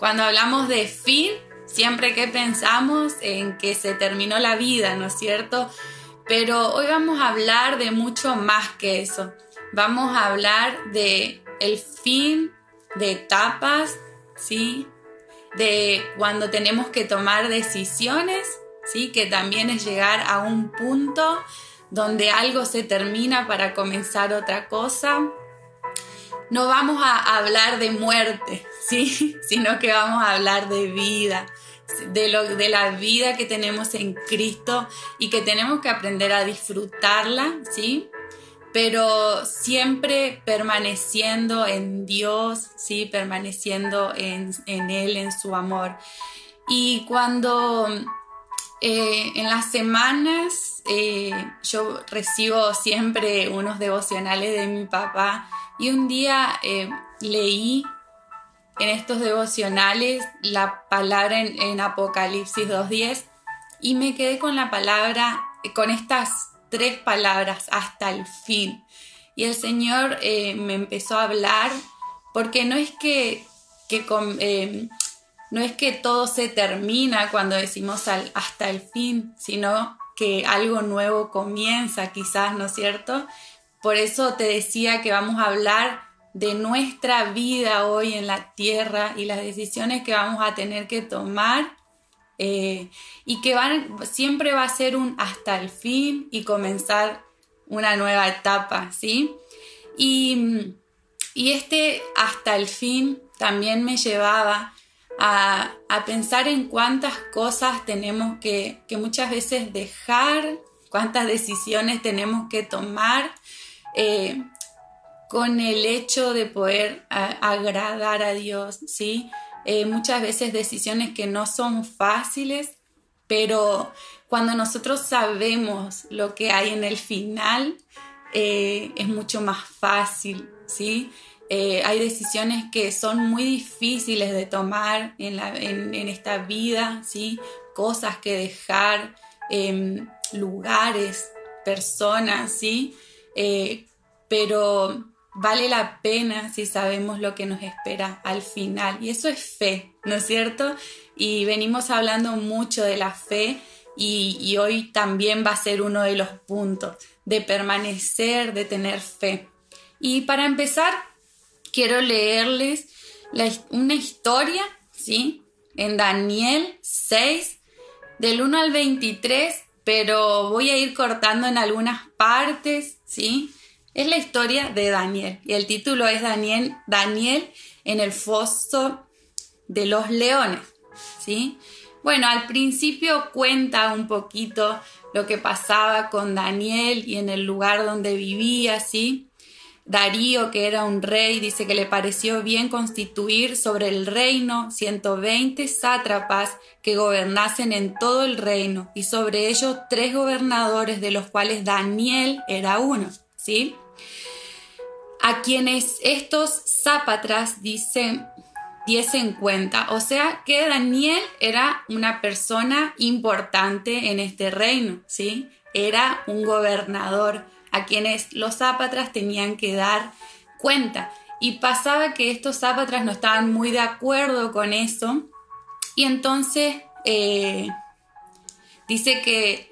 Cuando hablamos de fin, siempre que pensamos en que se terminó la vida, ¿no es cierto? Pero hoy vamos a hablar de mucho más que eso. Vamos a hablar de el fin de etapas, ¿sí? De cuando tenemos que tomar decisiones, ¿sí? Que también es llegar a un punto donde algo se termina para comenzar otra cosa. No vamos a hablar de muerte, Sino que vamos a hablar de vida, de, lo, de la vida que tenemos en Cristo y que tenemos que aprender a disfrutarla, ¿sí? Pero siempre permaneciendo en Dios, ¿sí? Permaneciendo en, Él, en su amor. Y cuando eh, en las semanas eh, yo recibo siempre unos devocionales de mi papá y un día eh, leí en estos devocionales la palabra en, Apocalipsis 2.10 y me quedé con la palabra, con estas tres palabras, hasta el fin. Y el Señor eh, me empezó a hablar porque no es que, eh, no es que todo se termina cuando decimos hasta el fin, sino que algo nuevo comienza quizás, ¿no es cierto? Por eso te decía que vamos a hablar de nuestra vida hoy en la tierra y las decisiones que vamos a tener que tomar eh, y que van, siempre va a ser un hasta el fin y comenzar una nueva etapa, ¿sí? Y, este hasta el fin también me llevaba a, pensar en cuántas cosas tenemos que, muchas veces dejar, cuántas decisiones tenemos que tomar. Eh, con el hecho de poder agradar a Dios, ¿sí? Eh, muchas veces decisiones que no son fáciles, pero cuando nosotros sabemos lo que hay en el final, eh, es mucho más fácil, ¿sí? Eh, hay decisiones que son muy difíciles de tomar en, en esta vida, ¿sí? Cosas que dejar, em, lugares, personas, ¿sí? pero vale la pena si sabemos lo que nos espera al final. Y eso es fe, ¿no es cierto? Y venimos hablando mucho de la fe y, hoy también va a ser uno de los puntos de permanecer, de tener fe. Y para empezar, quiero leerles una historia, ¿sí? En Daniel 6, del 1 al 23, pero voy a ir cortando en algunas partes, ¿sí? Es la historia de Daniel y el título es Daniel, Daniel en el foso de los leones, ¿sí? Bueno, al principio cuenta un poquito lo que pasaba con Daniel y en el lugar donde vivía, ¿sí? Darío, que era un rey, dice que le pareció bien constituir sobre el reino 120 sátrapas que gobernasen en todo el reino y sobre ellos tres gobernadores de los cuales Daniel era uno. ¿sí? A quienes estos zápatras dicen diesen cuenta, o sea que Daniel era una persona importante en este reino, ¿sí? Era un gobernador a quienes los zápatras tenían que dar cuenta. Y pasaba que estos zápatras no estaban muy de acuerdo con eso. Y entonces eh, dice que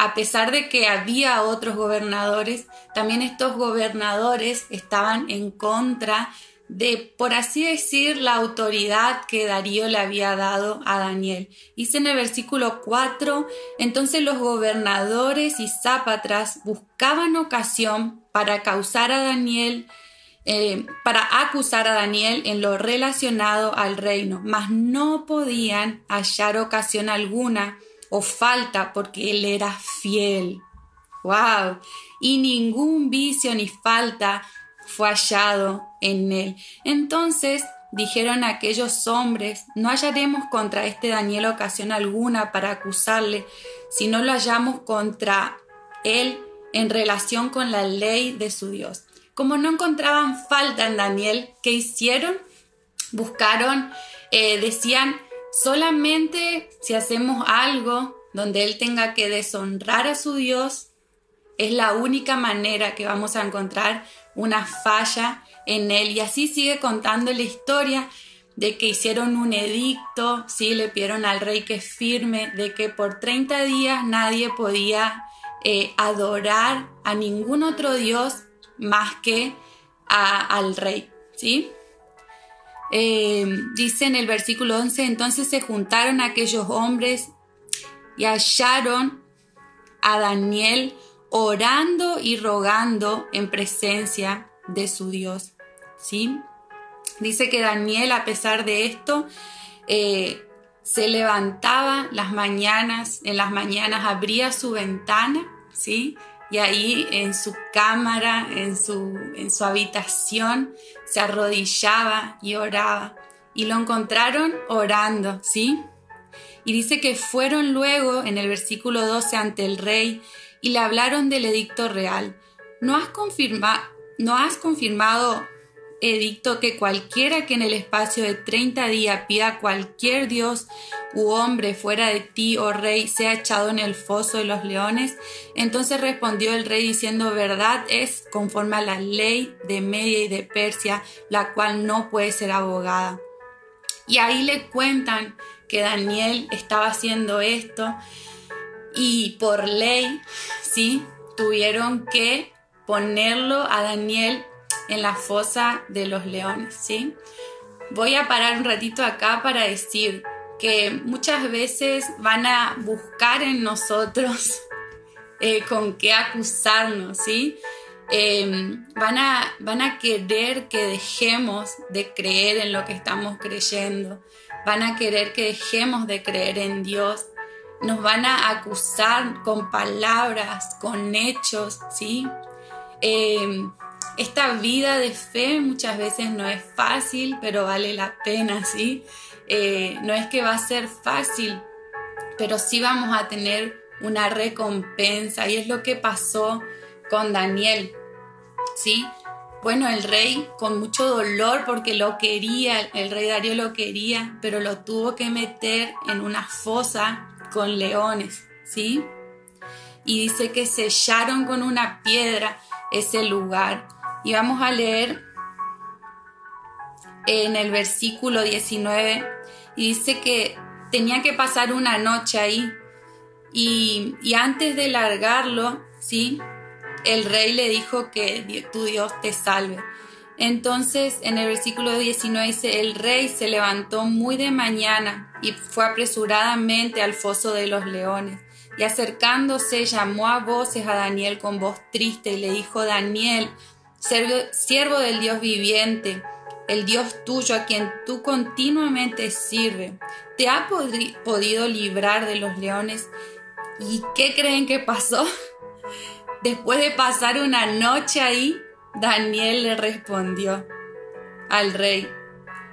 a pesar de que había otros gobernadores, también estos gobernadores estaban en contra de, por así decir, la autoridad que Darío le había dado a Daniel. Dice en el versículo 4, entonces los gobernadores y zápatras buscaban ocasión para causar a Daniel, eh, para acusar a Daniel en lo relacionado al reino, mas no podían hallar ocasión alguna o falta porque él era fiel. ¡Wow! Y ningún vicio ni falta fue hallado en él. Entonces dijeron aquellos hombres, no hallaremos contra este Daniel ocasión alguna para acusarle, si no lo hallamos contra él en relación con la ley de su Dios. Como no encontraban falta en Daniel, ¿qué hicieron? Buscaron, eh, decían, Solamente si hacemos algo donde Él tenga que deshonrar a su Dios, es la única manera que vamos a encontrar una falla en Él. Y así sigue contando la historia, de que hicieron un edicto, ¿sí? le pidieron al rey que firme, de que por 30 días nadie podía eh, adorar a ningún otro Dios más que al rey. ¿sí? Eh, dice en el versículo 11, entonces se juntaron aquellos hombres y hallaron a Daniel orando y rogando en presencia de su Dios. ¿sí? Dice que Daniel, a pesar de esto, eh, se levantaba las mañanas, en las mañanas abría su ventana, ¿sí? Y ahí en su cámara, en su, en su habitación, se arrodillaba y oraba. Y lo encontraron orando, ¿sí? Y dice que fueron luego, en el versículo 12, ante el rey y le hablaron del edicto real. ¿No has, confirma, ¿no has confirmado edicto que cualquiera que en el espacio de 30 días pida a cualquier dios u hombre fuera de ti, oh rey, sea echado en el foso de los leones? Entonces respondió el rey diciendo, verdad es conforme a la ley de Media y de Persia, la cual no puede ser abogada. Y ahí le cuentan que Daniel estaba haciendo esto y por ley, ¿sí? Tuvieron que ponerlo a Daniel en la fosa de los leones, ¿sí? Voy a parar un ratito acá para decir que muchas veces van a buscar en nosotros eh, con qué acusarnos, ¿sí? Em, van, a, van a querer que dejemos de creer en lo que estamos creyendo, van a querer que dejemos de creer en Dios, nos van a acusar con palabras, con hechos, ¿sí? Em, esta vida de fe muchas veces no es fácil, pero vale la pena, ¿sí? Eh, no es que va a ser fácil, pero sí vamos a tener una recompensa y es lo que pasó con Daniel, ¿sí? Bueno, el rey con mucho dolor porque lo quería, el rey Darío lo quería, pero lo tuvo que meter en una fosa con leones, ¿sí? Y dice que sellaron con una piedra ese lugar y vamos a leer en el versículo 19 y dice que tenía que pasar una noche ahí y, antes de largarlo, ¿sí? El rey le dijo que tu Dios te salve. Entonces en el versículo 19 dice, el rey se levantó muy de mañana y fue apresuradamente al foso de los leones. Y acercándose llamó a voces a Daniel con voz triste y le dijo, Daniel, siervo del Dios viviente, el Dios tuyo a quien tú continuamente sirves, te ha podido librar de los leones. ¿Y qué creen que pasó? Después de pasar una noche ahí, Daniel le respondió al rey,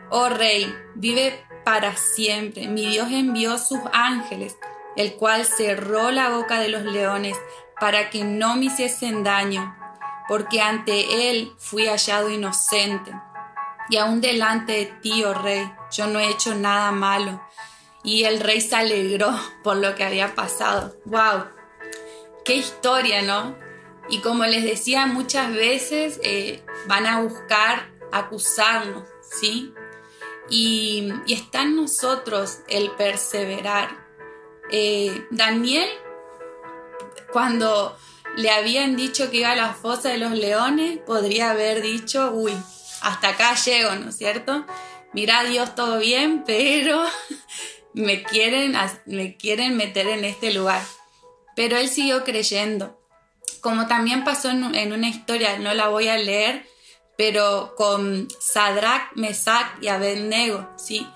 oh rey, vive para siempre. Mi Dios envió sus ángeles, el cual cerró la boca de los leones para que no me hiciesen daño porque ante él fui hallado inocente. Y aún delante de ti, oh rey, yo no he hecho nada malo. Y el rey se alegró por lo que había pasado. ¡Wow! ¡Qué historia, ¿no? Y como les decía, muchas veces eh, van a buscar acusarnos, ¿sí? Y, está en nosotros el perseverar. Eh, Daniel, cuando le habían dicho que iba a la fosa de los leones, podría haber dicho, uy, hasta acá llego, ¿no es cierto? Mira, Dios, todo bien, pero me quieren, me quieren meter en este lugar. Pero él siguió creyendo. Como también pasó en, una historia, no la voy a leer, pero con Sadrach, Mesach y Abednego, ¿sí?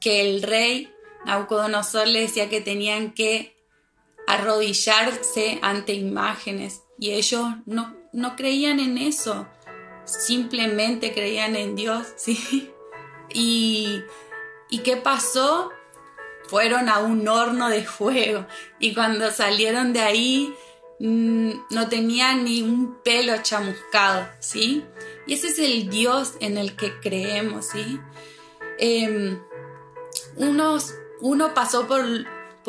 Que el rey Nabucodonosor le decía que tenían que arrodillarse ante imágenes y ellos no, no creían en eso, simplemente creían en Dios, ¿sí? Y, ¿Y qué pasó? Fueron a un horno de fuego y cuando salieron de ahí mm, no tenían ni un pelo chamuscado, ¿sí? Y ese es el Dios en el que creemos, ¿sí? Em, unos, uno pasó por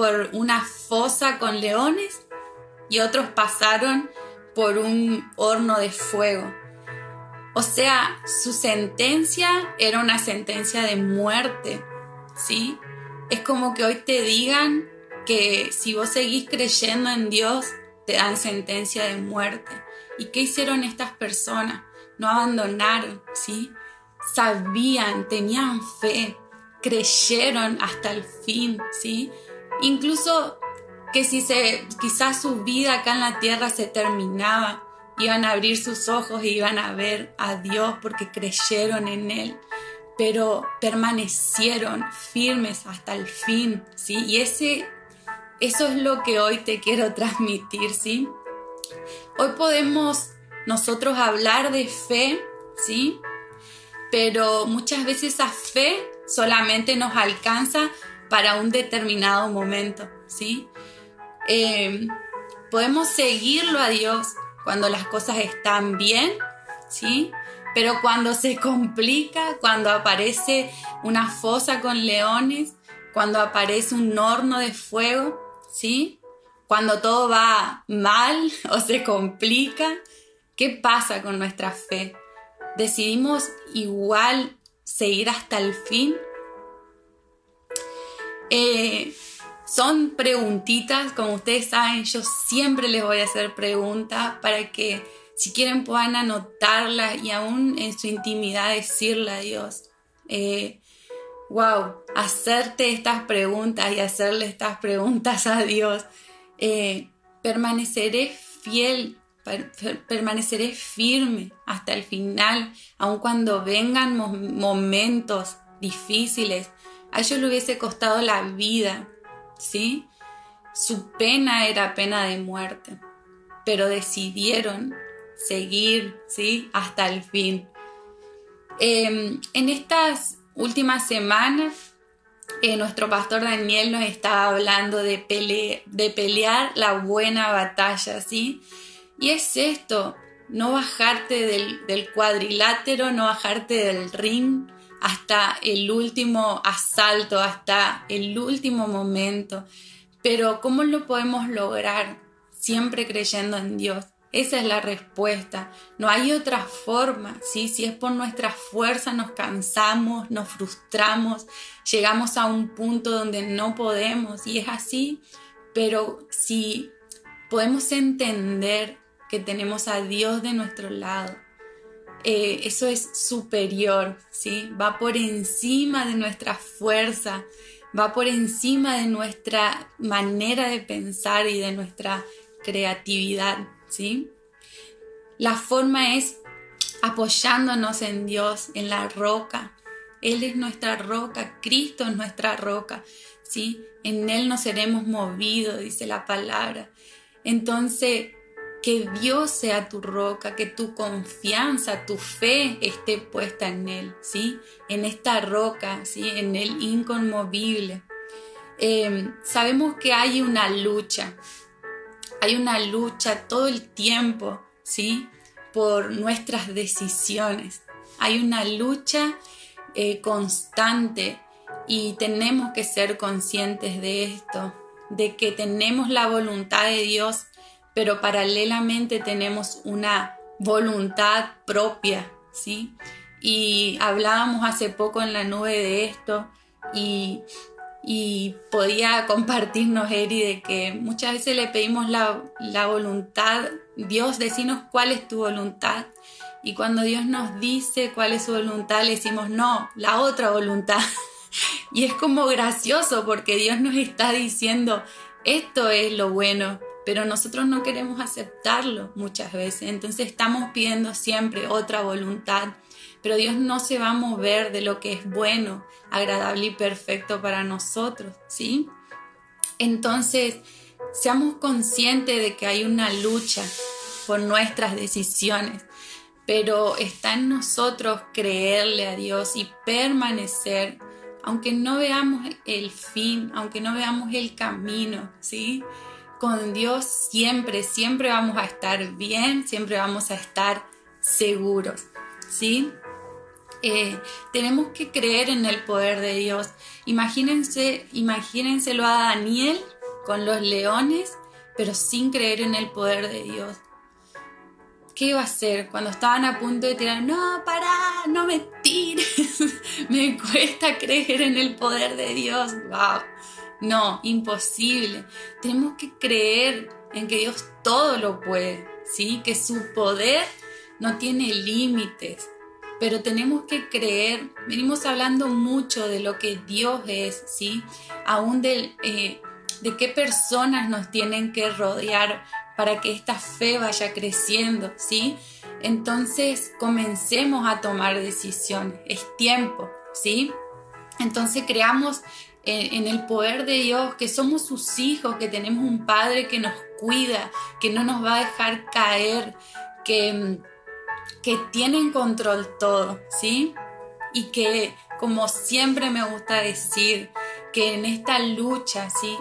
por una fosa con leones y otros pasaron por un horno de fuego. O sea, su sentencia era una sentencia de muerte, ¿sí? Es como que hoy te digan que si vos seguís creyendo en Dios, te dan sentencia de muerte. ¿Y qué hicieron estas personas? No abandonaron, ¿sí? Sabían, tenían fe, creyeron hasta el fin, ¿sí? Incluso que si se, quizás su vida acá en la tierra se terminaba, iban a abrir sus ojos y iban a ver a Dios porque creyeron en Él, pero permanecieron firmes hasta el fin, ¿sí? Y ese, eso es lo que hoy te quiero transmitir, ¿sí? Hoy podemos nosotros hablar de fe, ¿sí? Pero muchas veces esa fe solamente nos alcanza para un determinado momento, ¿sí? Eh, podemos seguirlo a Dios cuando las cosas están bien, ¿sí? Pero cuando se complica, cuando aparece una fosa con leones, cuando aparece un horno de fuego, ¿sí? Cuando todo va mal o se complica, ¿qué pasa con nuestra fe? ¿Decidimos igual seguir hasta el fin? Eh, son preguntitas, como ustedes saben, yo siempre les voy a hacer preguntas para que si quieren puedan anotarlas y aún en su intimidad decirle a Dios. wow, eh, hacerte estas preguntas y hacerle estas preguntas a Dios. Eh, permaneceré fiel, permaneceré firme hasta el final, aun cuando vengan momentos difíciles. A ellos le hubiese costado la vida, ¿sí? Su pena era pena de muerte, pero decidieron seguir, ¿sí? Hasta el fin. Em, en estas últimas semanas, eh, nuestro pastor Daniel nos estaba hablando de, pelear la buena batalla, ¿sí? Y es esto, no bajarte del cuadrilátero, no bajarte del ring, hasta el último asalto, hasta el último momento. Pero ¿cómo lo podemos lograr? Siempre creyendo en Dios. Esa es la respuesta. No hay otra forma, ¿sí? Si es por nuestra fuerza nos cansamos, nos frustramos, llegamos a un punto donde no podemos y es así, pero si podemos entender que tenemos a Dios de nuestro lado, eh, eso es superior, ¿sí? Va por encima de nuestra fuerza, va por encima de nuestra manera de pensar y de nuestra creatividad, ¿sí? La forma es apoyándonos en Dios, en la roca. Él es nuestra roca, Cristo es nuestra roca, ¿sí? En Él nos seremos movidos, dice la palabra. Entonces, que Dios sea tu roca, que tu confianza, tu fe esté puesta en Él, ¿sí? En esta roca, ¿sí? En el inconmovible. Em, sabemos que hay una lucha, hay una lucha todo el tiempo, ¿sí? Por nuestras decisiones. Hay una lucha eh, constante y tenemos que ser conscientes de esto, de que tenemos la voluntad de Dios pero paralelamente tenemos una voluntad propia, ¿sí? Y hablábamos hace poco en la nube de esto y, podía compartirnos Eri de que muchas veces le pedimos la, voluntad, Dios, decinos cuál es tu voluntad. Y cuando Dios nos dice cuál es su voluntad, le decimos, no, la otra voluntad. y es como gracioso porque Dios nos está diciendo, esto es lo bueno, pero nosotros no queremos aceptarlo muchas veces. Entonces estamos pidiendo siempre otra voluntad, pero Dios no se va a mover de lo que es bueno, agradable y perfecto para nosotros, ¿sí? Entonces, seamos conscientes de que hay una lucha por nuestras decisiones, pero está en nosotros creerle a Dios y permanecer, aunque no veamos el fin, aunque no veamos el camino, ¿sí? Con Dios siempre, siempre vamos a estar bien, siempre vamos a estar seguros, ¿sí? Eh, tenemos que creer en el poder de Dios. Imagínense, imagínenselo a Daniel con los leones, pero sin creer en el poder de Dios. ¿qué iba a hacer? Cuando estaban a punto de tirar, no, pará, no me tires, me cuesta creer en el poder de Dios, wow. No, imposible. Tenemos que creer en que Dios todo lo puede, ¿sí? Que su poder no tiene límites. Pero tenemos que creer, venimos hablando mucho de lo que Dios es, ¿sí? Aún eh, de qué personas nos tienen que rodear para que esta fe vaya creciendo, ¿sí? Entonces comencemos a tomar decisiones, es tiempo, ¿sí? Entonces creamos en, el poder de Dios, que somos sus hijos, que tenemos un Padre que nos cuida, que no nos va a dejar caer, que, que tiene en control todo, ¿sí? Y que, como siempre me gusta decir, que en esta lucha, ¿sí?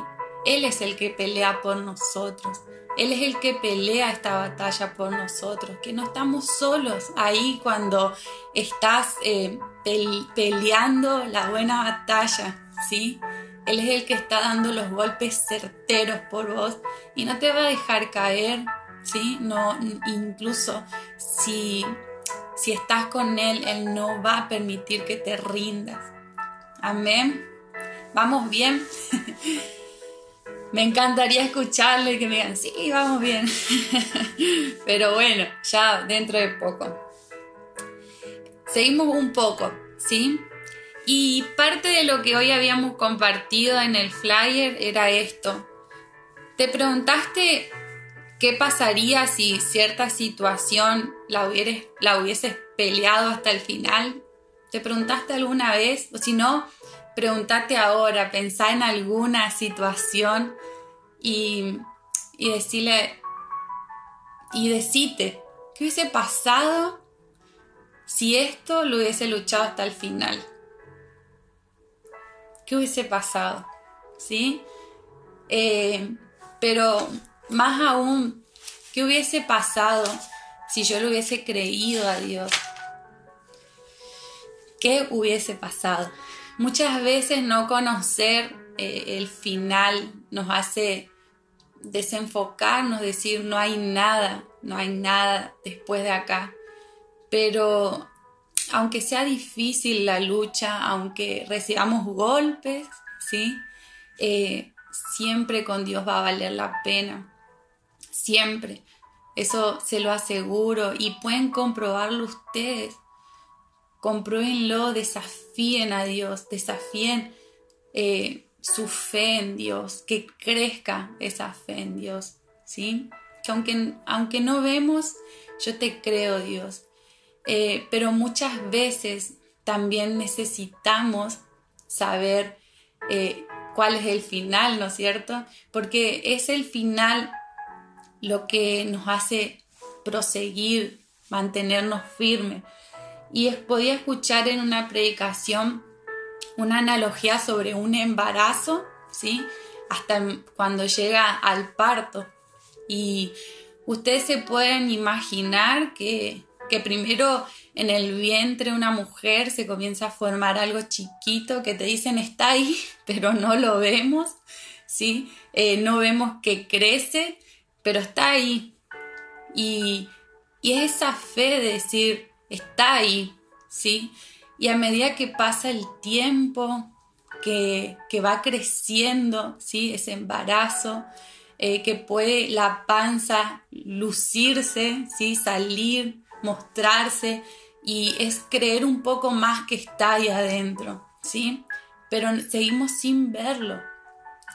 Él es el que pelea por nosotros. Él es el que pelea esta batalla por nosotros, que no estamos solos ahí cuando estás eh, peleando la buena batalla, ¿sí? Él es el que está dando los golpes certeros por vos y no te va a dejar caer, ¿sí? No, incluso si, si estás con Él, Él no va a permitir que te rindas. Amén. ¿Vamos bien? me encantaría escucharle y que me digan, sí, vamos bien. Pero bueno, ya dentro de poco. Seguimos un poco, ¿sí? Y parte de lo que hoy habíamos compartido en el flyer era esto. ¿Te preguntaste qué pasaría si cierta situación la, hubieras, la hubieses peleado hasta el final? ¿Te preguntaste alguna vez? O si no, pregúntate ahora, pensá en alguna situación y, y decirle, y decite, ¿qué hubiese pasado si esto lo hubiese luchado hasta el final? ¿Qué hubiese pasado? ¿Sí? Eh, pero más aún, ¿qué hubiese pasado si yo le hubiese creído a Dios? ¿Qué hubiese pasado? Muchas veces no conocer eh, el final nos hace desenfocarnos, decir no hay nada, no hay nada después de acá. Pero aunque sea difícil la lucha, aunque recibamos golpes, ¿sí? Eh, siempre con Dios va a valer la pena. Siempre. Eso se lo aseguro y pueden comprobarlo ustedes. Compruébenlo, desafíen a Dios, desafíen eh, su fe en Dios, que crezca esa fe en Dios, ¿sí? Que aunque, aunque no vemos, yo te creo, Dios. Eh, pero muchas veces también necesitamos saber eh, cuál es el final, ¿no es cierto? Porque es el final lo que nos hace proseguir, mantenernos firmes. Y podía escuchar en una predicación una analogía sobre un embarazo, ¿sí? Hasta cuando llega al parto. Y ustedes se pueden imaginar que que primero en el vientre una mujer se comienza a formar algo chiquito que te dicen está ahí, pero no lo vemos, ¿sí? Eh, no vemos que crece, pero está ahí. Y, y es esa fe de decir, está ahí, ¿sí? Y a medida que pasa el tiempo, que, que va creciendo, ¿sí? Ese embarazo, eh, que puede la panza lucirse, ¿sí? Salir mostrarse y es creer un poco más que está ahí adentro, ¿sí? Pero seguimos sin verlo,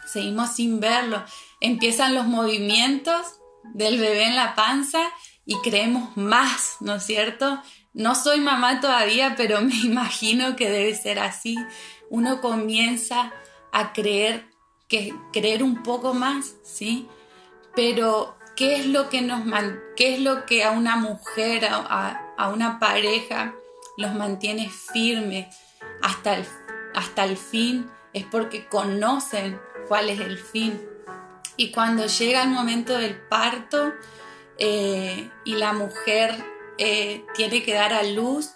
seguimos sin verlo. Empiezan los movimientos del bebé en la panza y creemos más, ¿no es cierto? No soy mamá todavía, pero me imagino que debe ser así. Uno comienza a creer que creer un poco más, ¿sí? Pero qué es lo que nos qué es lo que a una mujer, a, a una pareja los mantiene firmes hasta el, hasta el fin, es porque conocen cuál es el fin. Y cuando llega el momento del parto eh, y la mujer eh, tiene que dar a luz,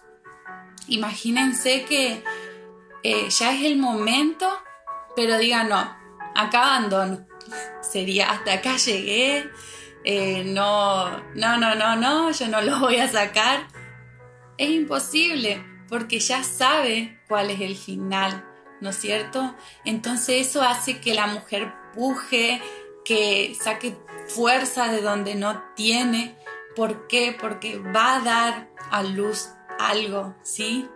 imagínense que eh, ya es el momento, pero diga no, acá abandono. Sería hasta acá llegué, eh, no, no, no, no, no, yo no lo voy a sacar. Es imposible porque ya sabe cuál es el final, ¿no es cierto? Entonces eso hace que la mujer puje, que saque fuerza de donde no tiene. ¿Por qué? Porque va a dar a luz algo, ¿sí?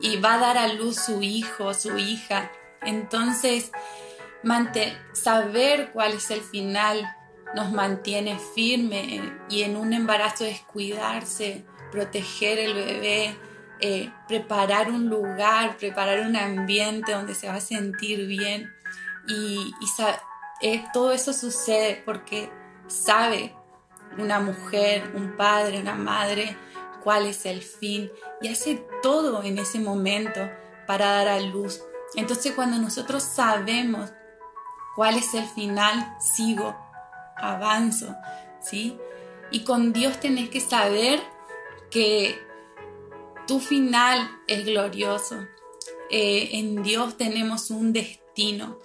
Y va a dar a luz su hijo, su hija. Entonces, saber cuál es el final nos mantiene firme y en un embarazo es cuidarse, proteger el bebé, eh, preparar un lugar, preparar un ambiente donde se va a sentir bien y, eh, todo eso sucede porque sabe una mujer, un padre, una madre cuál es el fin y hace todo en ese momento para dar a luz. Entonces cuando nosotros sabemos cuál es el final, sigo, avanzo, ¿sí? Y con Dios tenés que saber que tu final es glorioso. Eh, en Dios tenemos un destino.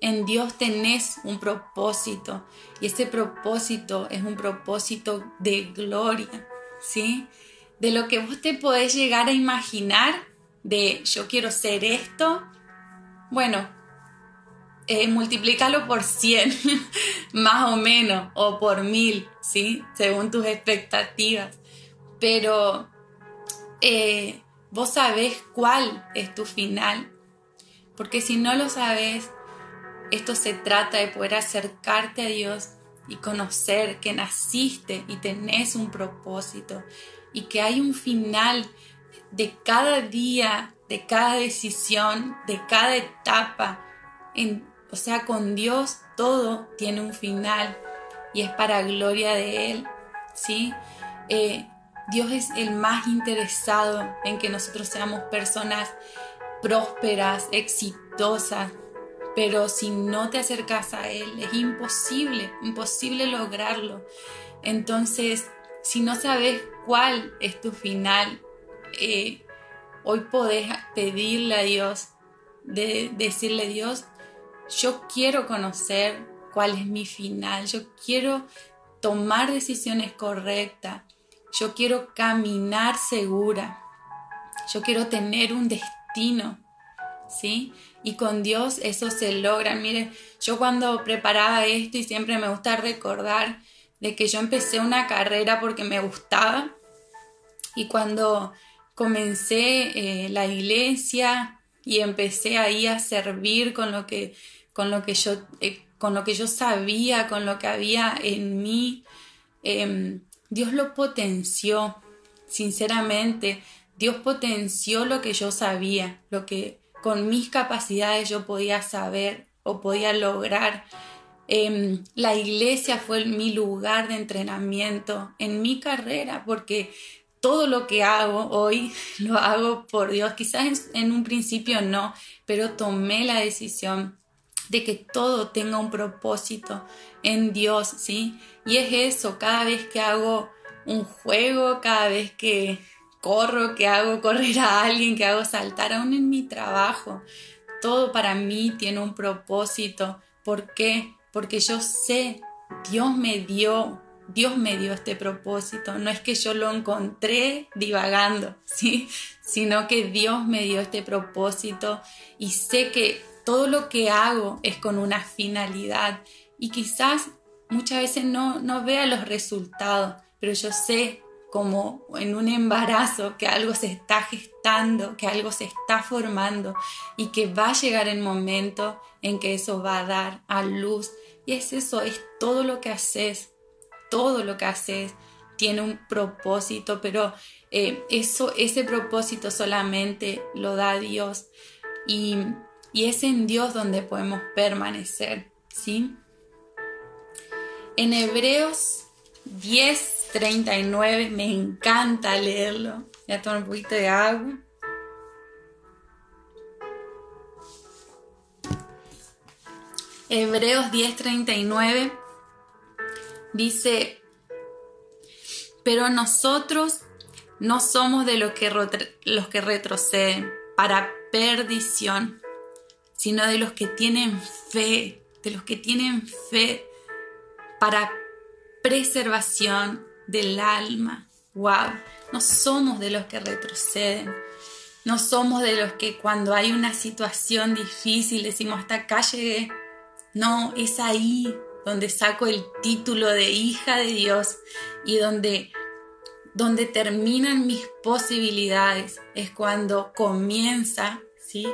En Dios tenés un propósito. Y ese propósito es un propósito de gloria. ¿Sí? De lo que vos te podés llegar a imaginar de yo quiero ser esto. Bueno, eh, multiplícalo por 100, más o menos, o por 1000, ¿sí? Según tus expectativas. Pero eh, vos sabés cuál es tu final. Porque si no lo sabes, esto se trata de poder acercarte a Dios y conocer que naciste y tenés un propósito y que hay un final de cada día, de cada decisión, de cada etapa. O sea, con Dios todo tiene un final y es para gloria de Él, ¿sí? Eh, Dios es el más interesado en que nosotros seamos personas prósperas, exitosas, pero si no te acercas a Él es imposible, imposible lograrlo. Entonces, si no sabes cuál es tu final, eh, hoy podés pedirle a Dios, de decirle Dios, yo quiero conocer cuál es mi final, yo quiero tomar decisiones correctas, yo quiero caminar segura. Yo quiero tener un destino. ¿Sí? Y con Dios eso se logra. Mire, yo cuando preparaba esto y siempre me gusta recordar de que yo empecé una carrera porque me gustaba y cuando comencé eh, la iglesia y empecé ahí a servir con lo que, con lo que, yo, eh, con lo que yo sabía, con lo que había en mí, em, Dios lo potenció, sinceramente. Dios potenció lo que yo sabía, lo que con mis capacidades yo podía saber o podía lograr. Em, la iglesia fue mi lugar de entrenamiento en mi carrera porque todo lo que hago hoy lo hago por Dios. Quizás en un principio no, pero tomé la decisión de que todo tenga un propósito en Dios, ¿sí? Y es eso, cada vez que hago un juego, cada vez que corro, que hago correr a alguien, que hago saltar, aún en mi trabajo, todo para mí tiene un propósito. ¿Por qué? Porque yo sé, Dios me dio, Dios me dio este propósito. No es que yo lo encontré divagando, ¿sí? Sino que Dios me dio este propósito y sé que todo lo que hago es con una finalidad y quizás muchas veces no, no vea los resultados, pero yo sé como en un embarazo que algo se está gestando, que algo se está formando y que va a llegar el momento en que eso va a dar a luz. Y es eso, es todo lo que haces, todo lo que haces tiene un propósito, pero eh, eso, ese propósito solamente lo da Dios. Y y es en Dios donde podemos permanecer, ¿sí? En Hebreos 10, 39, me encanta leerlo. Ya tomo un poquito de agua. Hebreos 10:39 dice, pero nosotros no somos de los que, los que retroceden para perdición, sino de los que tienen fe, de los que tienen fe para preservación del alma. ¡Wow! No somos de los que retroceden. No somos de los que cuando hay una situación difícil decimos hasta acá llegué. No, es ahí donde saco el título de hija de Dios y donde donde terminan mis posibilidades es cuando comienza, ¿sí?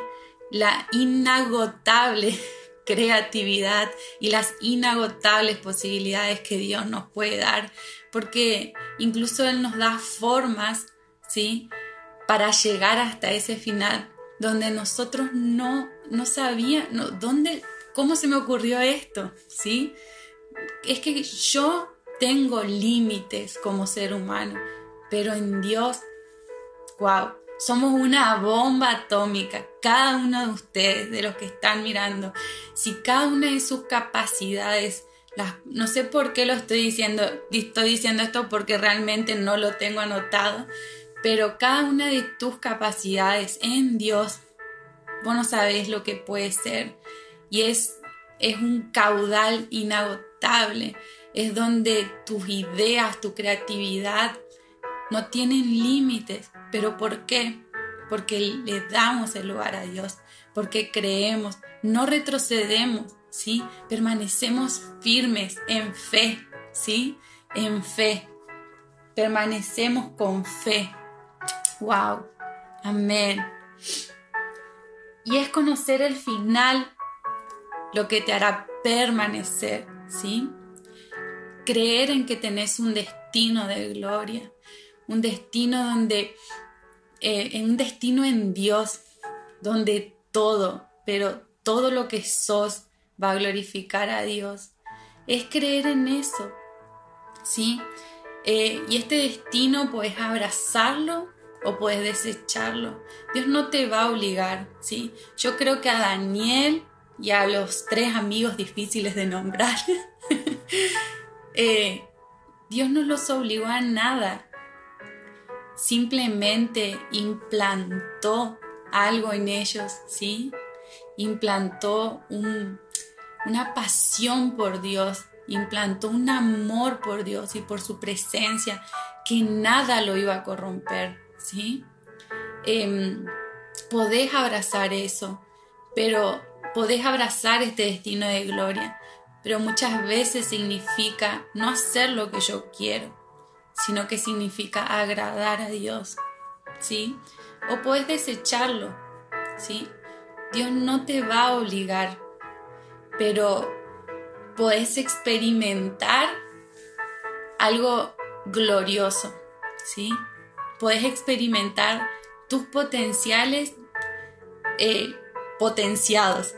La inagotable creatividad y las inagotables posibilidades que Dios nos puede dar, porque incluso Él nos da formas, ¿sí? Para llegar hasta ese final, donde nosotros no, no sabíamos, ¿dónde, ¿cómo se me ocurrió esto? ¿Sí? Es que yo tengo límites como ser humano, pero en Dios, wow, somos una bomba atómica, cada uno de ustedes, de los que están mirando. Si cada una de sus capacidades, las, no sé por qué lo estoy diciendo, estoy diciendo esto porque realmente no lo tengo anotado, pero cada una de tus capacidades en Dios, vos no sabés lo que puede ser. Y es, es un caudal inagotable, es donde tus ideas, tu creatividad no tienen límites ¿Pero por qué? Porque le damos el lugar a Dios, porque creemos, no retrocedemos, ¿sí? Permanecemos firmes en fe, ¿sí? En fe. Permanecemos con fe. ¡Wow! Amén. Y es conocer el final lo que te hará permanecer, ¿sí? Creer en que tenés un destino de gloria, un destino donde eh, en un destino en Dios donde todo, pero todo lo que sos va a glorificar a Dios. Es creer en eso, ¿sí? Eh, y este destino puedes abrazarlo o puedes desecharlo. Dios no te va a obligar, ¿sí? Yo creo que a Daniel y a los tres amigos difíciles de nombrar, eh, Dios no los obligó a nada simplemente implantó algo en ellos, ¿sí? Implantó una pasión por Dios, implantó un amor por Dios y por su presencia que nada lo iba a corromper, ¿sí? Em, podés abrazar eso, pero podés abrazar este destino de gloria, pero muchas veces significa no hacer lo que yo quiero sino que significa agradar a Dios, ¿sí? O puedes desecharlo, ¿sí? Dios no te va a obligar, pero puedes experimentar algo glorioso, ¿sí? Puedes experimentar tus potenciales eh, potenciados.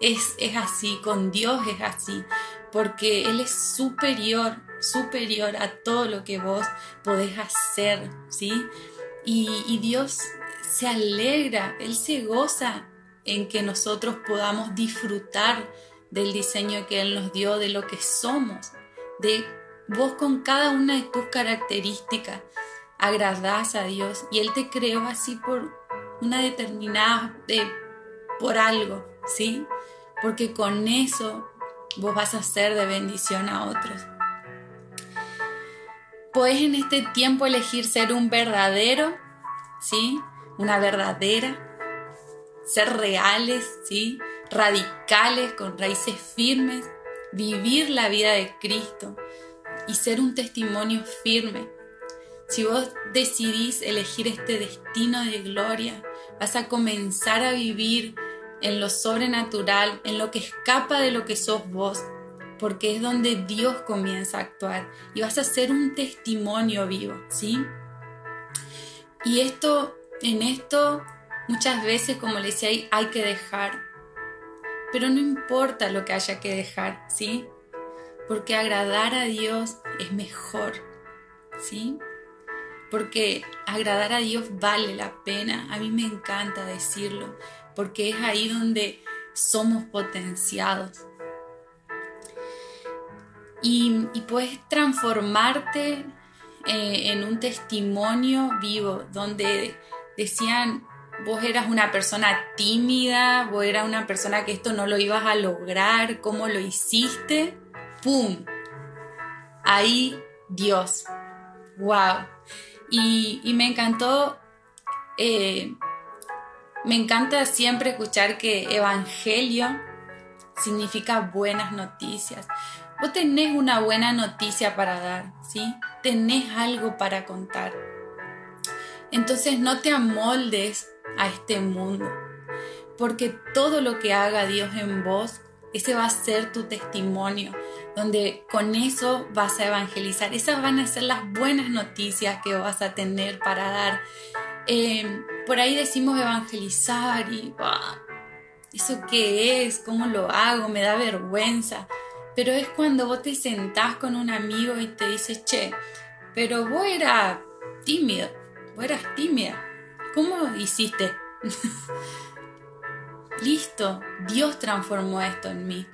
Es, es así, con Dios es así, porque Él es superior superior a todo lo que vos podés hacer, ¿sí? Y, Dios se alegra, Él se goza en que nosotros podamos disfrutar del diseño que Él nos dio, de lo que somos, de vos con cada una de tus características agradás a Dios y Él te creó así por una determinada, de, por algo, ¿sí? Porque con eso vos vas a ser de bendición a otros. Puedes en este tiempo elegir ser un verdadero, ¿sí? Una verdadera, ser reales, ¿sí? Radicales, con raíces firmes, vivir la vida de Cristo y ser un testimonio firme. Si vos decidís elegir este destino de gloria, vas a comenzar a vivir en lo sobrenatural, en lo que escapa de lo que sos vos, porque es donde Dios comienza a actuar y vas a ser un testimonio vivo, ¿sí? Y esto, en esto, muchas veces, como le decía, hay, hay que dejar, pero no importa lo que haya que dejar, ¿sí? Porque agradar a Dios es mejor, ¿sí? Porque agradar a Dios vale la pena, a mí me encanta decirlo, porque es ahí donde somos potenciados, y, puedes transformarte eh, en un testimonio vivo donde decían, vos eras una persona tímida, vos eras una persona que esto no lo ibas a lograr, cómo lo hiciste, ¡pum! ahí Dios. ¡Wow! Y, me encantó, eh, me encanta siempre escuchar que evangelio significa buenas noticias. Vos tenés una buena noticia para dar, ¿sí? Tenés algo para contar. Entonces no te amoldes a este mundo, porque todo lo que haga Dios en vos, ese va a ser tu testimonio, donde con eso vas a evangelizar. Esas van a ser las buenas noticias que vas a tener para dar. Eh, por ahí decimos evangelizar y ¿eso qué es? ¿Cómo lo hago? Me da vergüenza. Pero es cuando vos te sentás con un amigo y te dices, che, pero vos eras tímido, vos eras tímida. ¿Cómo hiciste? Listo, Dios transformó esto en mí.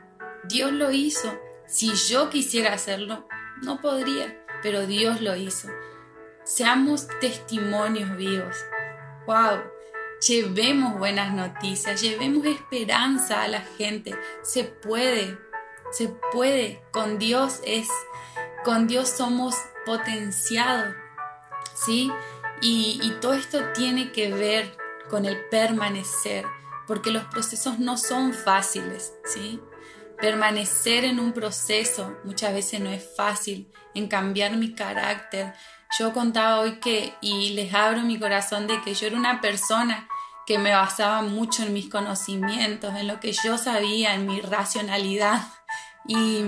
Dios lo hizo. Si yo quisiera hacerlo, no podría, pero Dios lo hizo. Seamos testimonios vivos. ¡Wow! Llevemos buenas noticias, llevemos esperanza a la gente. Se puede, se puede. Con Dios es, con Dios somos potenciados, ¿sí? Y, y todo esto tiene que ver con el permanecer, porque los procesos no son fáciles, ¿sí? Permanecer en un proceso muchas veces no es fácil, en cambiar mi carácter. Yo contaba hoy que, y les abro mi corazón de que yo era una persona que me basaba mucho en mis conocimientos, en lo que yo sabía, en mi racionalidad. Y,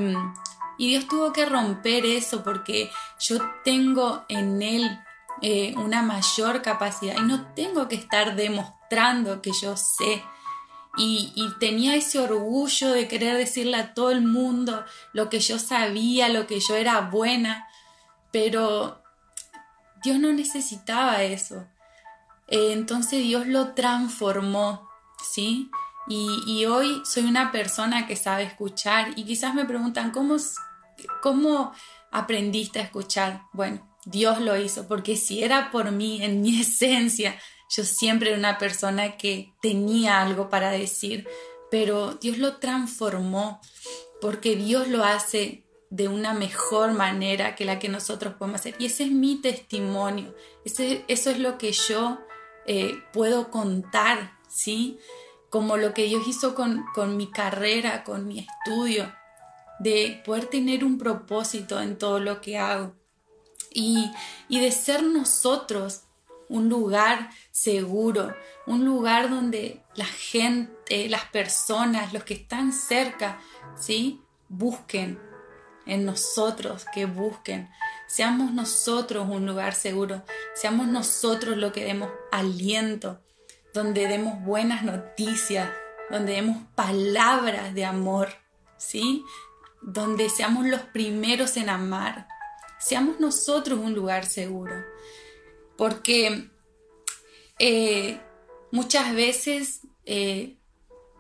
Dios tuvo que romper eso porque yo tengo en Él eh, una mayor capacidad y no tengo que estar demostrando que yo sé. Y, y, tenía ese orgullo de querer decirle a todo el mundo lo que yo sabía, lo que yo era buena, pero Dios no necesitaba eso. Eh, entonces Dios lo transformó, ¿sí? Y, hoy soy una persona que sabe escuchar y quizás me preguntan, ¿cómo, ¿cómo aprendiste a escuchar? Bueno, Dios lo hizo, porque si era por mí, en mi esencia, yo siempre era una persona que tenía algo para decir, pero Dios lo transformó, porque Dios lo hace de una mejor manera que la que nosotros podemos hacer. Y ese es mi testimonio, ese, eso es lo que yo eh, puedo contar, ¿sí? Como lo que Dios hizo con, mi carrera, con mi estudio, de poder tener un propósito en todo lo que hago y, y de ser nosotros un lugar seguro, un lugar donde la gente, las personas, los que están cerca, ¿sí? Busquen en nosotros, que busquen Seamos nosotros un lugar seguro, seamos nosotros lo que demos aliento, donde demos buenas noticias, donde demos palabras de amor, ¿sí? Donde seamos los primeros en amar. Seamos nosotros un lugar seguro. Porque eh, muchas veces eh,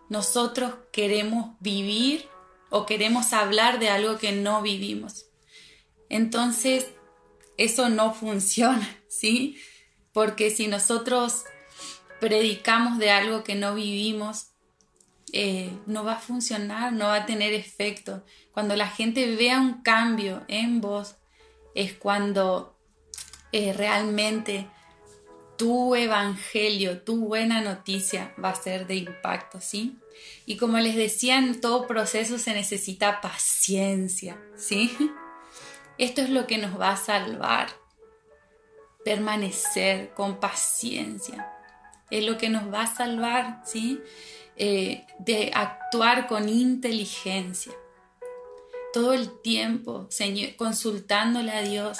nosotros queremos vivir o queremos hablar de algo que no vivimos. Entonces, eso no funciona, ¿sí? Porque si nosotros predicamos de algo que no vivimos, eh, no va a funcionar, no va a tener efecto. Cuando la gente vea un cambio en vos, es cuando eh, realmente tu evangelio, tu buena noticia va a ser de impacto, ¿sí? Y como les decía, en todo proceso se necesita paciencia, ¿sí? Esto es lo que nos va a salvar. Permanecer con paciencia. Es lo que nos va a salvar, ¿sí? Eh, de actuar con inteligencia. Todo el tiempo, consultándole a Dios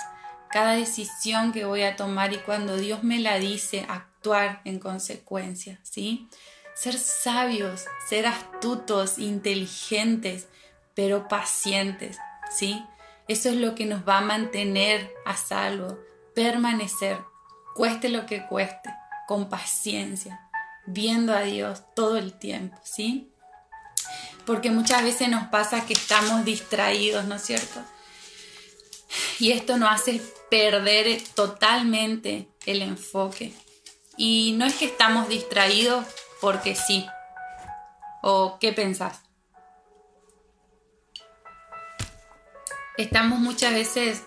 cada decisión que voy a tomar y cuando Dios me la dice, actuar en consecuencia, ¿sí? Ser sabios, ser astutos, inteligentes, pero pacientes, ¿sí? Eso es lo que nos va a mantener a salvo, permanecer, cueste lo que cueste, con paciencia, viendo a Dios todo el tiempo, ¿sí? Porque muchas veces nos pasa que estamos distraídos, ¿no es cierto? Y esto nos hace perder totalmente el enfoque. Y no es que estamos distraídos porque sí. ¿O qué pensás? estamos muchas veces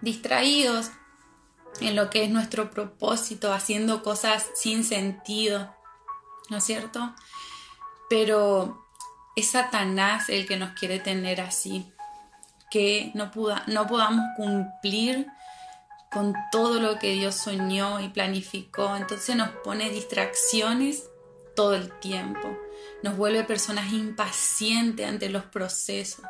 distraídos en lo que es nuestro propósito, haciendo cosas sin sentido, ¿no es cierto? Pero es Satanás el que nos quiere tener así, que no, no podamos cumplir con todo lo que Dios soñó y planificó. Entonces nos pone distracciones todo el tiempo. Nos vuelve personas impacientes ante los procesos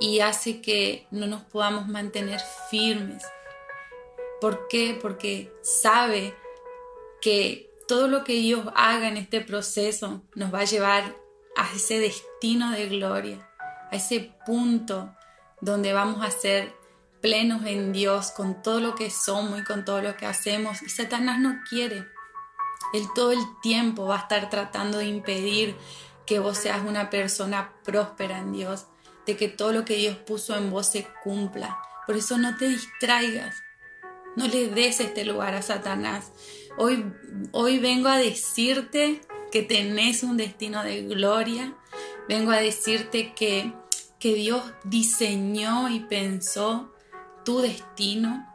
y hace que no nos podamos mantener firmes. ¿Por qué? Porque sabe que todo lo que Dios haga en este proceso nos va a llevar a ese destino de gloria, a ese punto donde vamos a ser plenos en Dios con todo lo que somos y con todo lo que hacemos. Y Satanás no quiere. Él todo el tiempo va a estar tratando de impedir que vos seas una persona próspera en Dios, de que todo lo que Dios puso en vos se cumpla. Por eso no te distraigas, no le des este lugar a Satanás. Hoy, hoy vengo a decirte que tenés un destino de gloria. Vengo a decirte que, que Dios diseñó y pensó tu destino.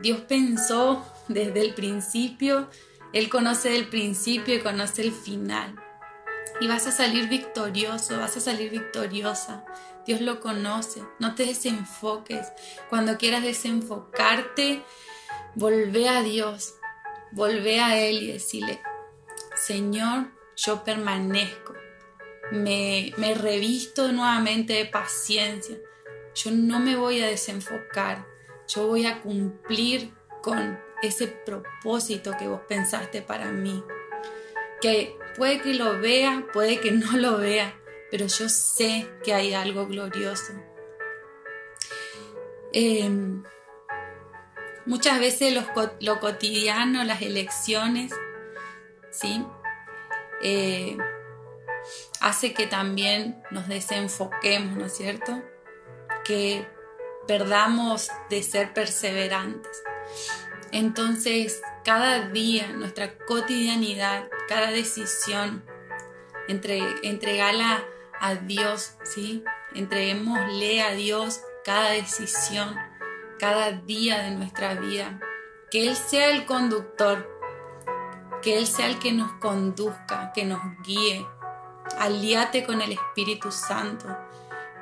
Dios pensó desde el principio, Él conoce el principio y conoce el final. Y vas a salir victorioso, vas a salir victoriosa. Dios lo conoce, no te desenfoques. Cuando quieras desenfocarte, volvé a Dios, volvé a Él y decirle, Señor, yo permanezco, me, me revisto nuevamente de paciencia, yo no me voy a desenfocar, yo voy a cumplir con ese propósito que vos pensaste para mí. Que puede que lo vea, puede que no lo vea, pero yo sé que hay algo glorioso. Em, muchas veces lo cotidiano, las elecciones, ¿sí? Eh, hace que también nos desenfoquemos, ¿no es cierto? que perdamos de ser perseverantes. Entonces, cada día, nuestra cotidianidad, cada decisión, entre, entregala a Dios, ¿sí? Entreguémosle a Dios cada decisión, cada día de nuestra vida. Que Él sea el conductor, que Él sea el que nos conduzca, que nos guíe. Aliate con el Espíritu Santo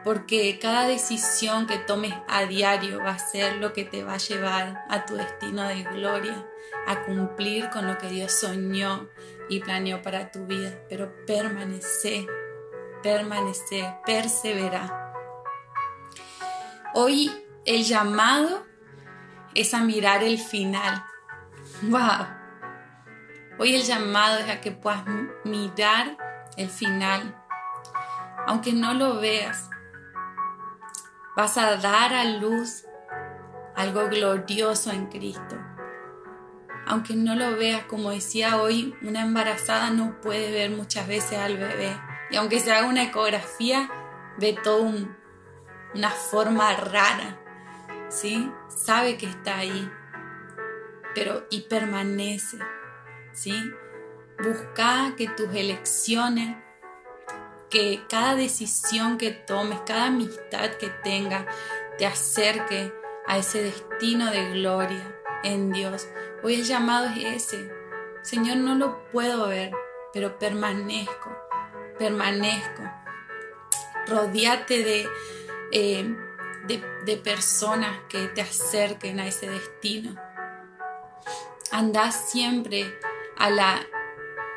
porque cada decisión que tomes a diario va a ser lo que te va a llevar a tu destino de gloria, a cumplir con lo que Dios soñó y planeó para tu vida. Pero permanece, permanece, persevera. Hoy el llamado es a mirar el final. ¡Wow! Hoy el llamado es a que puedas mirar el final. Aunque no lo veas, Vas a dar a luz algo glorioso en Cristo. Aunque no lo veas, como decía hoy, una embarazada no puede ver muchas veces al bebé. Y aunque se haga una ecografía, ve toda una forma rara. ¿Sí? Sabe que está ahí. Pero y permanece. ¿Sí? Busca que tus elecciones que cada decisión que tomes, cada amistad que tengas, te acerque a ese destino de gloria en Dios. Hoy el llamado es ese. Señor, no lo puedo ver, pero permanezco, permanezco. Rodeate de, eh, de, de personas que te acerquen a ese destino. Anda siempre a la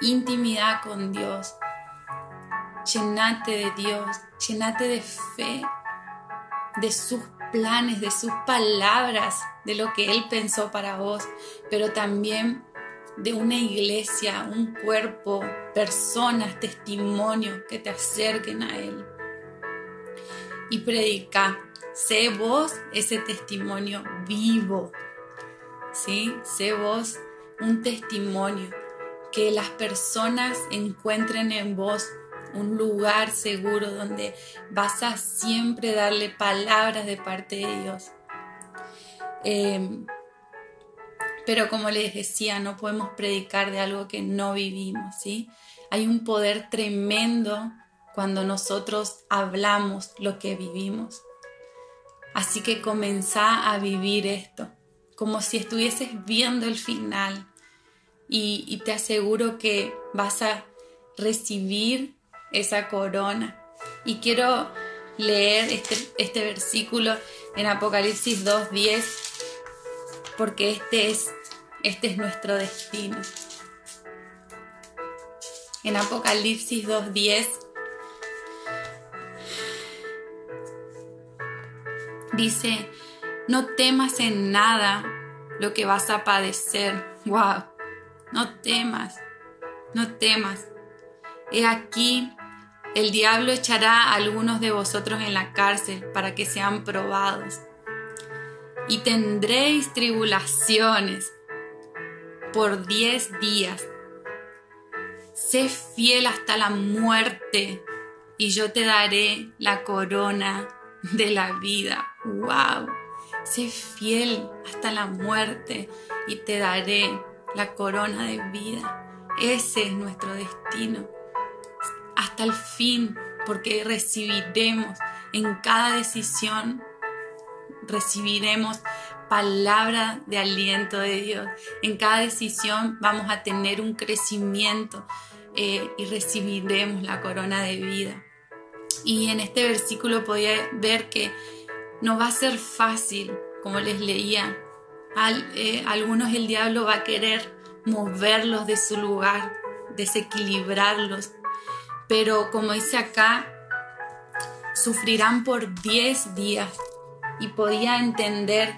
intimidad con Dios llenate de Dios, llenate de fe, de sus planes, de sus palabras, de lo que Él pensó para vos, pero también de una iglesia, un cuerpo, personas, testimonios que te acerquen a Él. Y predica, sé vos ese testimonio vivo, ¿sí? Sé vos un testimonio que las personas encuentren en vos un lugar seguro donde vas a siempre darle palabras de parte de Dios. Em, pero como les decía, no podemos predicar de algo que no vivimos, ¿sí? Hay un poder tremendo cuando nosotros hablamos lo que vivimos. Así que comenzá a vivir esto, como si estuvieses viendo el final. Y, te aseguro que vas a recibir esa corona. Y quiero leer este, este versículo en Apocalipsis 2.10, porque este es, este es nuestro destino. En Apocalipsis 2.10 dice, no temas en nada lo que vas a padecer. ¡Wow! No temas, no temas. He aquí, el diablo echará a algunos de vosotros en la cárcel para que sean probados. Y tendréis tribulaciones por diez días. Sé fiel hasta la muerte y yo te daré la corona de la vida. ¡Wow! Sé fiel hasta la muerte y te daré la corona de vida. Ese es nuestro destino. Hasta el fin, porque recibiremos en cada decisión, recibiremos palabra de aliento de Dios. En cada decisión vamos a tener un crecimiento eh, y recibiremos la corona de vida. Y en este versículo podía ver que no va a ser fácil, como les leía. Al, eh, algunos el diablo va a querer moverlos de su lugar, desequilibrarlos. Pero como dice acá, sufrirán por 10 días. Y podía entender,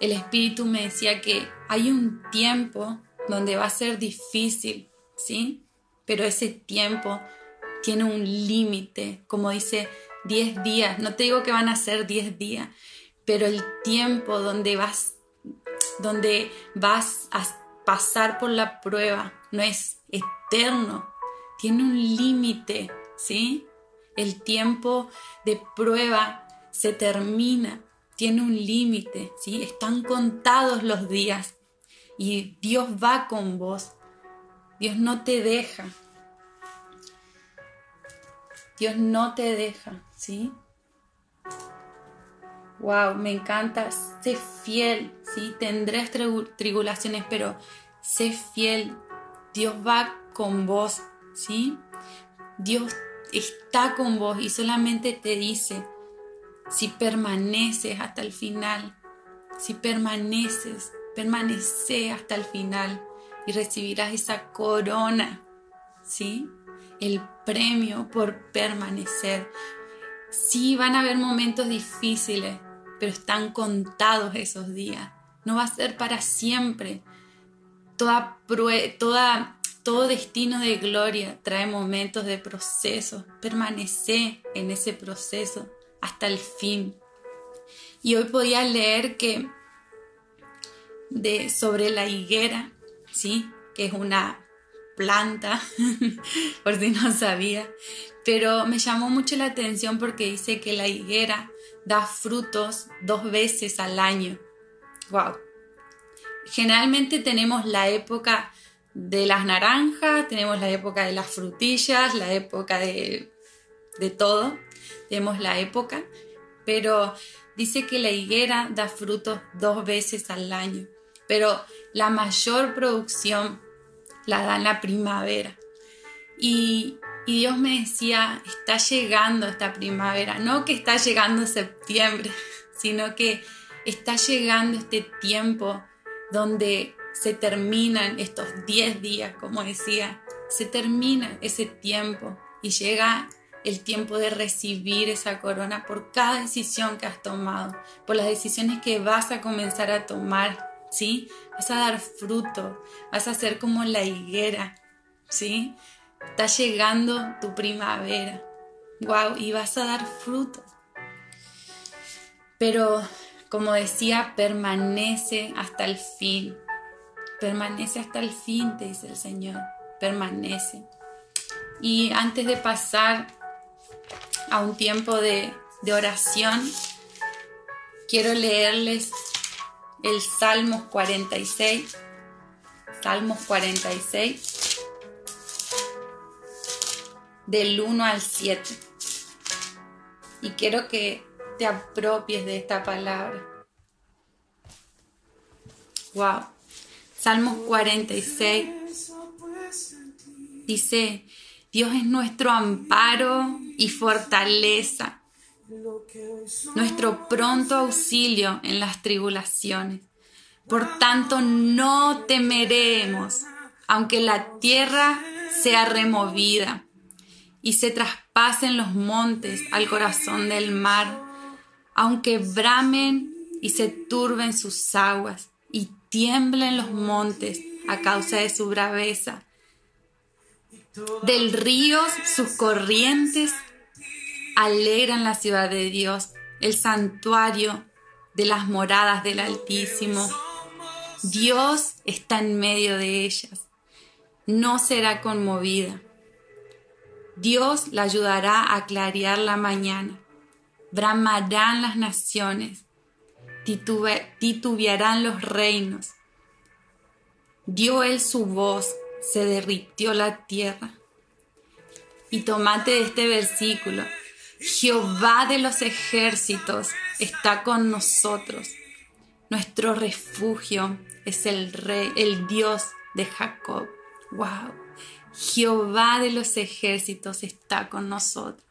el Espíritu me decía que hay un tiempo donde va a ser difícil, ¿sí? Pero ese tiempo tiene un límite, como dice 10 días. No te digo que van a ser 10 días, pero el tiempo donde vas, donde vas a pasar por la prueba no es eterno, tiene un límite, ¿sí? El tiempo de prueba se termina, tiene un límite, ¿sí? Están contados los días y Dios va con vos. Dios no te deja, Dios no te deja, ¿sí? Wow, me encanta, sé fiel, ¿sí? Tendrás tribulaciones, pero sé fiel. Dios va con vos, ¿sí? Dios está con vos y solamente te dice, si permaneces hasta el final, si permaneces, permanece hasta el final y recibirás esa corona, ¿sí? el premio por permanecer. Sí, van a haber momentos difíciles, pero están contados esos días. No va a ser para siempre. Toda, toda, todo destino de gloria trae momentos de proceso. Permanece en ese proceso hasta el fin. Y hoy podía leer que de, sobre la higuera, ¿sí? que es una planta, por si no sabía, pero me llamó mucho la atención porque dice que la higuera da frutos dos veces al año. Wow. Generalmente tenemos la época de las naranjas, tenemos la época de las frutillas, la época de, de todo, tenemos la época, pero dice que la higuera da frutos dos veces al año, pero la mayor producción la da en la primavera. Y, Dios me decía, está llegando esta primavera, no que está llegando septiembre, sino que está llegando este tiempo donde se terminan estos 10 días, como decía, se termina ese tiempo y llega el tiempo de recibir esa corona por cada decisión que has tomado, por las decisiones que vas a comenzar a tomar ¿sí? Vas a dar fruto, vas a ser como la higuera, ¿sí? Está llegando tu primavera, wow, y vas a dar fruto. Pero, como decía, permanece hasta el fin. Permanece hasta el fin, te dice el Señor. Permanece. Y antes de pasar a un tiempo de, oración, quiero leerles el Salmos 46. Salmos 46. del 1 al 7. Y quiero que te apropies de esta palabra. Wow. Salmos 46 dice, Dios es nuestro amparo y fortaleza, nuestro pronto auxilio en las tribulaciones. Por tanto, no temeremos, aunque la tierra sea removida y se traspasen los montes al corazón del mar, aunque bramen y se turben sus aguas y tiemblen los montes a causa de su braveza. Del río sus corrientes alegran la ciudad de Dios, el santuario de las moradas del Altísimo. Dios está en medio de ellas. No será conmovida. Dios la ayudará a clarear la mañana. Bramarán las naciones. titubearán los reinos. Dio él su voz, se derritió la tierra. Y tomate de este versículo. Jehová de los ejércitos está con nosotros. Nuestro refugio es el rey, el Dios de Jacob. Wow. Jehová de los ejércitos está con nosotros.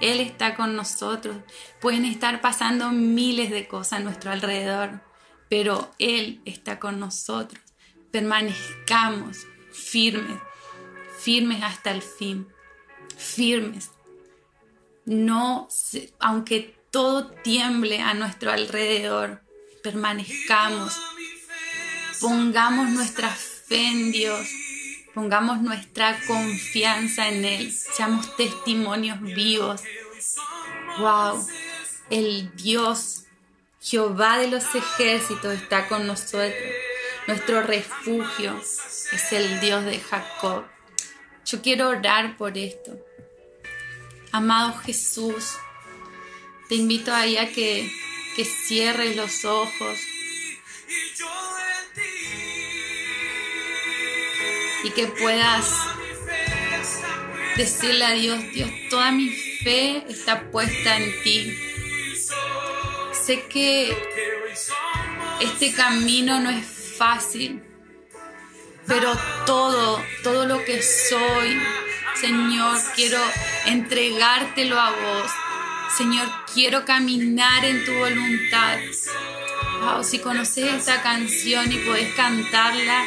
Él está con nosotros. Pueden estar pasando miles de cosas a nuestro alrededor, pero Él está con nosotros. Permanezcamos firmes, firmes hasta el fin, firmes. No, aunque todo tiemble a nuestro alrededor, permanezcamos, pongamos nuestra fe en Dios, pongamos nuestra confianza en Él, seamos testimonios vivos. Wow, el Dios, Jehová de los ejércitos está con nosotros. Nuestro refugio es el Dios de Jacob. Yo quiero orar por esto. Amado Jesús, te invito ahí a que, que cierres los ojos y que puedas decirle a Dios, Dios, toda mi fe está puesta en ti. Sé que este camino no es fácil, pero todo, todo lo que soy, Señor, quiero entregártelo a vos. Señor, quiero caminar en tu voluntad. Wow, si conoces esta canción y podés cantarla,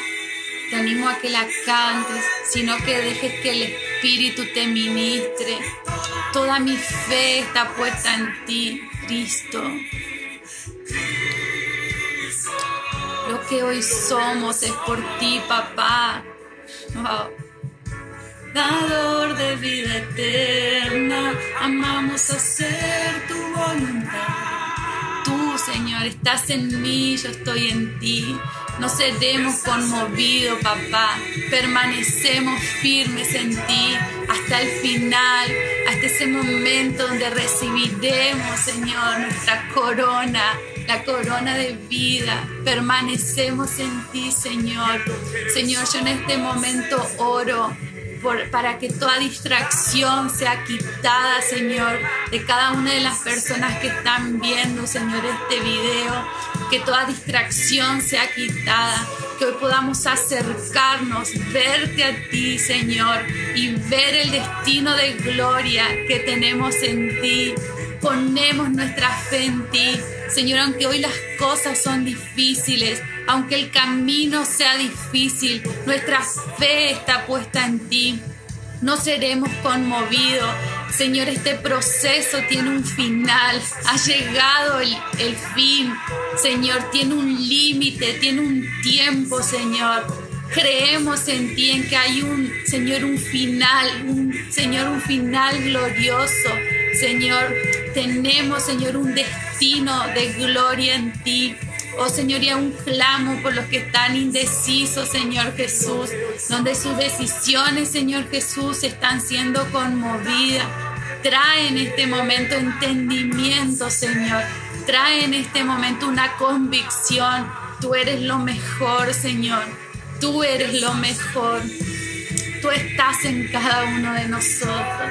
te animo a que la cantes, sino que dejes que el Espíritu te ministre. Toda mi fe está puesta en ti, Cristo. Que hoy somos es por ti, papá. Dador de vida eterna, amamos hacer tu voluntad. Tú, Señor, estás en mí, yo estoy en ti. No seremos conmovidos, papá. Permanecemos firmes en ti hasta el final, hasta ese momento donde recibiremos, Señor, nuestra corona, la corona de vida. Permanecemos en ti, Señor. Señor, yo en este momento oro para que toda distracción sea quitada, Señor, de cada una de las personas que están viendo, Señor, este video. Que toda distracción sea quitada. Que hoy podamos acercarnos, verte a ti, Señor, y ver el destino de gloria que tenemos en ti. Ponemos nuestra fe en ti. Señor, aunque hoy las cosas son difíciles, aunque el camino sea difícil, nuestra fe está puesta en ti. No seremos conmovidos. Señor, este proceso tiene un final. Ha llegado el, el fin. Señor, tiene un límite, tiene un tiempo, Señor. Creemos en ti, en que hay un, Señor, un final, un, Señor, un final glorioso. Señor, tenemos, Señor, un destino de gloria en ti. Oh Señor, y un clamo por los que están indecisos, Señor Jesús, donde sus decisiones, Señor Jesús, están siendo conmovidas. Trae en este momento entendimiento, Señor. Trae en este momento una convicción. Tú eres lo mejor, Señor. Tú eres lo mejor. tú estás en cada uno de nosotros.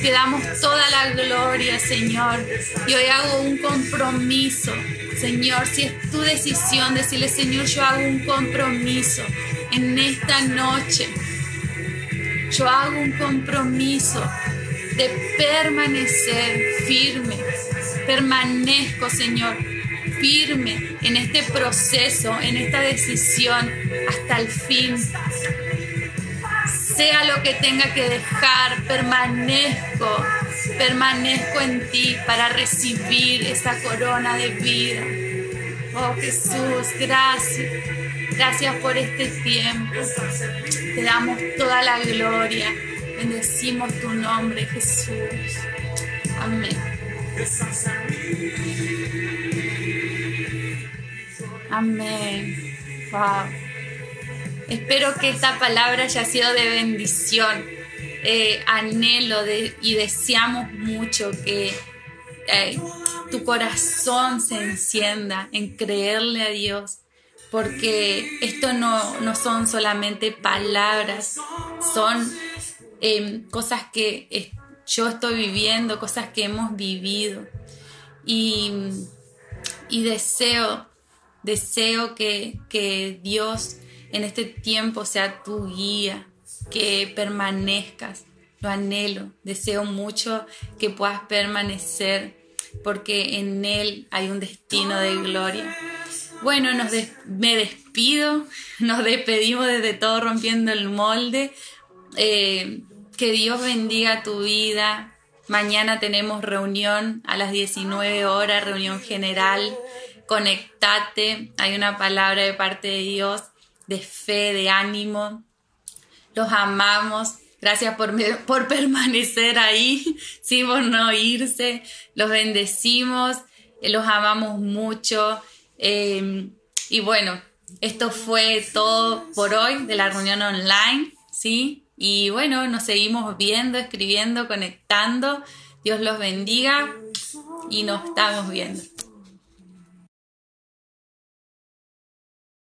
Te damos toda la gloria, Señor. Y hoy hago un compromiso, Señor, si es tu decisión decirle, Señor, yo hago un compromiso en esta noche. Yo hago un compromiso de permanecer firme. Permanezco, Señor, firme en este proceso, en esta decisión hasta el fin. Sea lo que tenga que dejar, permanezco, permanezco en ti para recibir esa corona de vida. Oh Jesús, gracias. Gracias por este tiempo. Te damos toda la gloria. Bendecimos tu nombre, Jesús. Amén. Amén. Wow. Espero que esta palabra haya sido de bendición. Eh, anhelo y deseamos mucho que eh, tu corazón se encienda en creerle a Dios, porque esto no, no son solamente palabras, son em, cosas que yo estoy viviendo, cosas que hemos vivido. Y, y deseo Deseo que, Dios en este tiempo sea tu guía, que permanezcas. Lo anhelo. Deseo mucho que puedas permanecer porque en Él hay un destino de gloria. Bueno, nos me despido, nos despedimos desde todo rompiendo el molde. Eh, que Dios bendiga tu vida. Mañana tenemos reunión a las 19 horas, reunión general conectate, hay una palabra de parte de Dios de fe, de ánimo. Los amamos. Gracias por, por permanecer ahí, sí, por no irse. Los bendecimos, eh, los amamos mucho. Em, y bueno, esto fue todo por hoy de la reunión online, ¿sí? Y bueno, nos seguimos viendo, escribiendo, conectando. Dios los bendiga y nos estamos viendo.